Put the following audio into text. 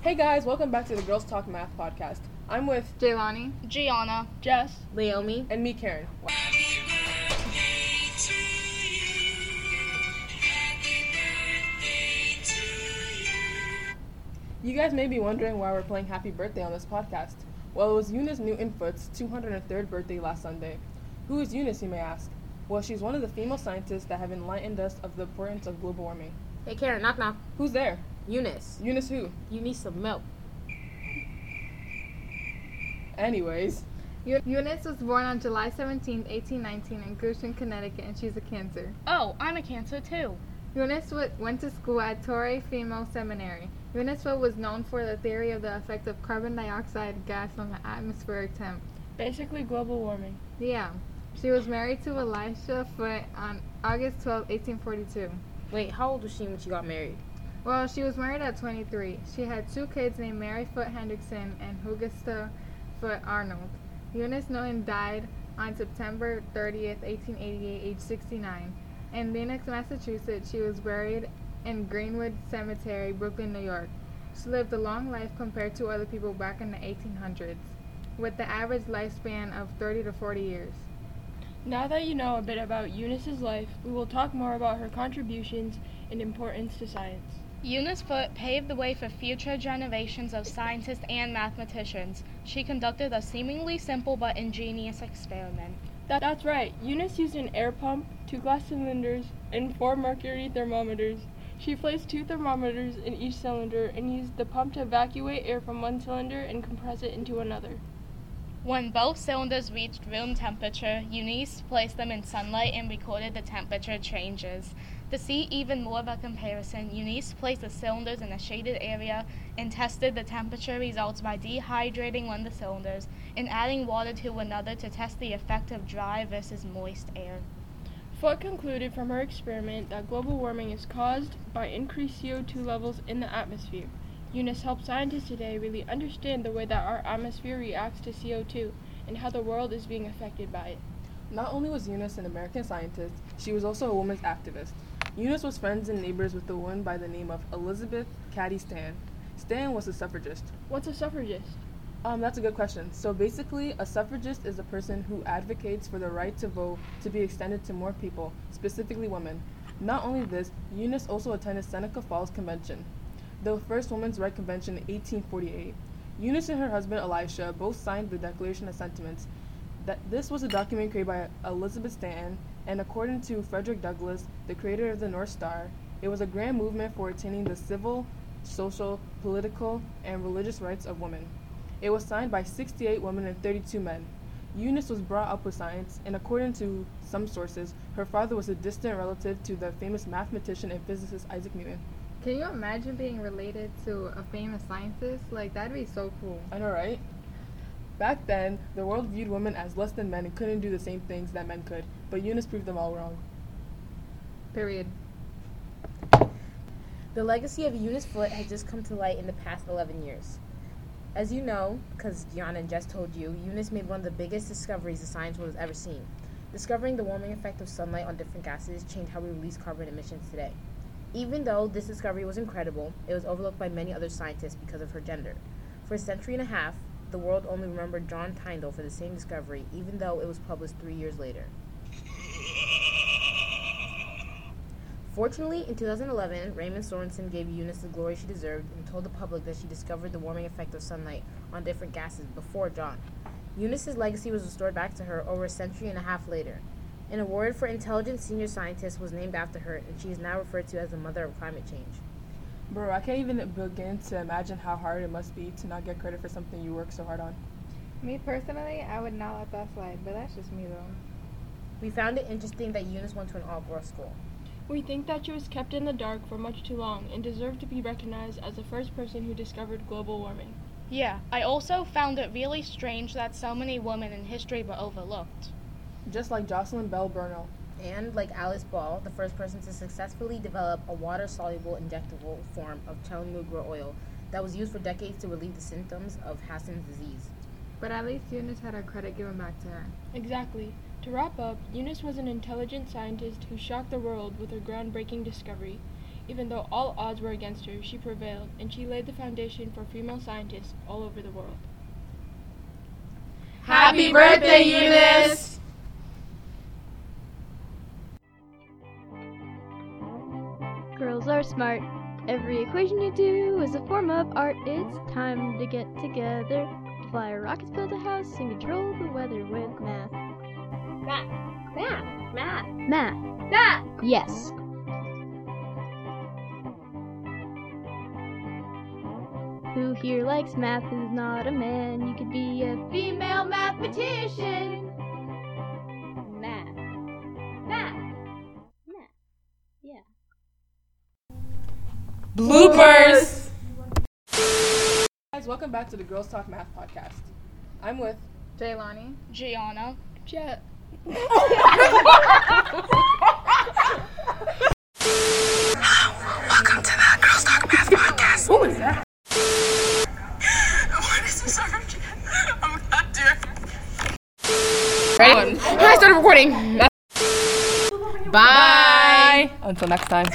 Hey guys, welcome back to the Girls Talk Math podcast. I'm with Jaylani. Gianna. Jess Leomi. and me, Karen. You guys may be wondering why we're playing Happy Birthday on this podcast. Well, it was Eunice Newton Foote's 203rd birthday last Sunday. Who is Eunice, you may ask? Well, she's one of the female scientists that have enlightened us of the importance of global warming. Hey, Karen, knock knock. Who's there? Eunice, Eunice who? you need some milk. Anyways, Eunice was born on July 17, 1819, in Goshen, Connecticut, and she's a Cancer. Oh, I'm a Cancer too. Eunice w- went to school at Torrey Female Seminary. Eunice was known for the theory of the effect of carbon dioxide gas on the atmospheric temp. Basically, global warming. Yeah. She was married to Elisha Foote on August 12, 1842. Wait, how old was she when she got married? Well, she was married at 23. She had two kids named Mary Foote Hendrickson and Augusta Foote Arnold. Eunice Newton died on September 30th, 1888, age 69. In Lenox, Massachusetts, she was buried in Greenwood Cemetery, Brooklyn, New York. She lived a long life compared to other people back in the 1800s, with the average lifespan of 30 to 40 years. Now that you know a bit about Eunice's life, we will talk more about her contributions and importance to science. Eunice Foote paved the way for future generations of scientists and mathematicians. She conducted a seemingly simple but ingenious experiment. That, that's right. Eunice used an air pump, two glass cylinders, and four mercury thermometers. She placed two thermometers in each cylinder and used the pump to evacuate air from one cylinder and compress it into another. When both cylinders reached room temperature, Eunice placed them in sunlight and recorded the temperature changes. To see even more of a comparison, Eunice placed the cylinders in a shaded area and tested the temperature results by dehydrating one of the cylinders and adding water to another to test the effect of dry versus moist air. Foote concluded from her experiment that global warming is caused by increased CO2 levels in the atmosphere. Eunice helped scientists today really understand the way that our atmosphere reacts to CO2 and how the world is being affected by it. Not only was Eunice an American scientist, she was also a women's activist. Eunice was friends and neighbors with the woman by the name of Elizabeth Cady Stan. Stan was a suffragist. What's a suffragist? Um, that's a good question. So basically, a suffragist is a person who advocates for the right to vote to be extended to more people, specifically women. Not only this, Eunice also attended Seneca Falls Convention, the first women's right convention in 1848. Eunice and her husband Elisha both signed the Declaration of Sentiments. That this was a document created by Elizabeth Stanton, and according to Frederick Douglass, the creator of the North Star, it was a grand movement for attaining the civil, social, political, and religious rights of women. It was signed by 68 women and 32 men. Eunice was brought up with science, and according to some sources, her father was a distant relative to the famous mathematician and physicist Isaac Newton. Can you imagine being related to a famous scientist? Like, that'd be so cool. I know, right? Back then, the world viewed women as less than men and couldn't do the same things that men could, but Eunice proved them all wrong. Period. The legacy of Eunice Foote has just come to light in the past 11 years. As you know, because Gianna Jess told you, Eunice made one of the biggest discoveries the science world has ever seen. Discovering the warming effect of sunlight on different gases changed how we release carbon emissions today. Even though this discovery was incredible, it was overlooked by many other scientists because of her gender. For a century and a half, the world only remembered John Tyndall for the same discovery, even though it was published three years later. Fortunately, in 2011, Raymond Sorensen gave Eunice the glory she deserved and told the public that she discovered the warming effect of sunlight on different gases before John. Eunice's legacy was restored back to her over a century and a half later. An award for intelligent senior scientist was named after her, and she is now referred to as the mother of climate change. Bro, I can't even begin to imagine how hard it must be to not get credit for something you work so hard on. Me personally, I would not let that slide, but that's just me though. We found it interesting that Eunice went to an all girls school. We think that she was kept in the dark for much too long and deserved to be recognized as the first person who discovered global warming. Yeah, I also found it really strange that so many women in history were overlooked. Just like Jocelyn Bell Burnell. And, like Alice Ball, the first person to successfully develop a water soluble injectable form of chaulmoogra oil that was used for decades to relieve the symptoms of Hansen's disease. But at least Eunice had her credit given back to her. Exactly. To wrap up, Eunice was an intelligent scientist who shocked the world with her groundbreaking discovery. Even though all odds were against her, she prevailed, and she laid the foundation for female scientists all over the world. Happy birthday, Eunice! Girls are smart. Every equation you do is a form of art. It's time to get together. Fly rockets, build a house, and control the weather with math. Math. Math. Math. Math. Math. Yes. Who here likes math who's not a man? You could be a Female mathematician! Bloopers! Guys, welcome back to the Girls Talk Math podcast. I'm with Jaylani. Gianna. Jet. Welcome to the Girls Talk Math Podcast. Who is that? What is this again? I'm not doing Ready? I started recording. Bye. Until next time.